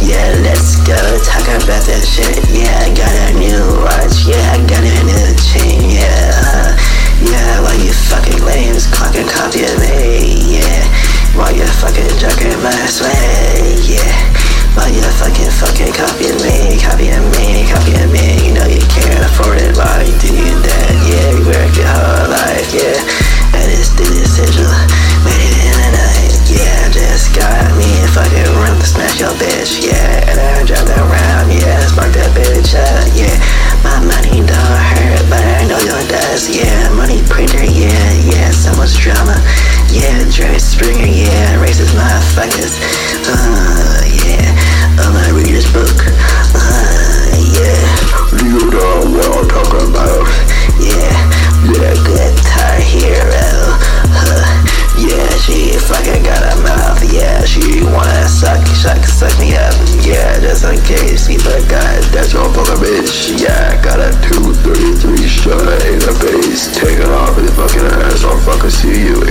Yeah, let's go talk about that shit. Yeah, I got a new watch. Yeah, I got a new chain. Yeah, uh, yeah. While you fucking lames clocking copy of me. Yeah, while you fucking jerking my sway. Yeah, while you fucking fucking copying me, motherfuckers. Uh, yeah, I'm gonna read this book. Uh, yeah, you know what I'm talking about. Yeah, good guitar hero. Uh, yeah, she fucking got a mouth. Yeah, she wanna suck, suck, suck me up. Yeah, just in case he forgot. That's your fucking bitch. Yeah, got a 233 shot in the face. Take it off with the fucking ass. I'll fucking see you.